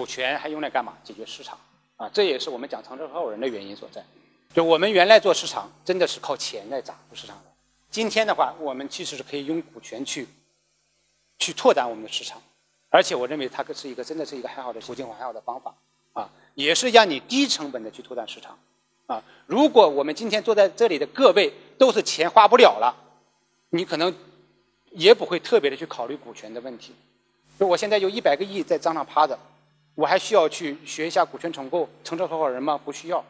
股权还用来干嘛？解决市场啊，这也是我们讲长城合伙人的原因所在。就我们原来做市场，真的是靠钱来砸市场的。今天的话，我们其实是可以用股权去去拓展我们的市场，而且我认为它是一个真的是一个很好的途径，很好的方法啊，也是让你低成本的去拓展市场啊。如果我们今天坐在这里的各位都是钱花不了了，你可能也不会特别的去考虑股权的问题。就我现在有一百个亿在账上趴着，我还需要去学一下股权重构、城市合伙人吗？不需要。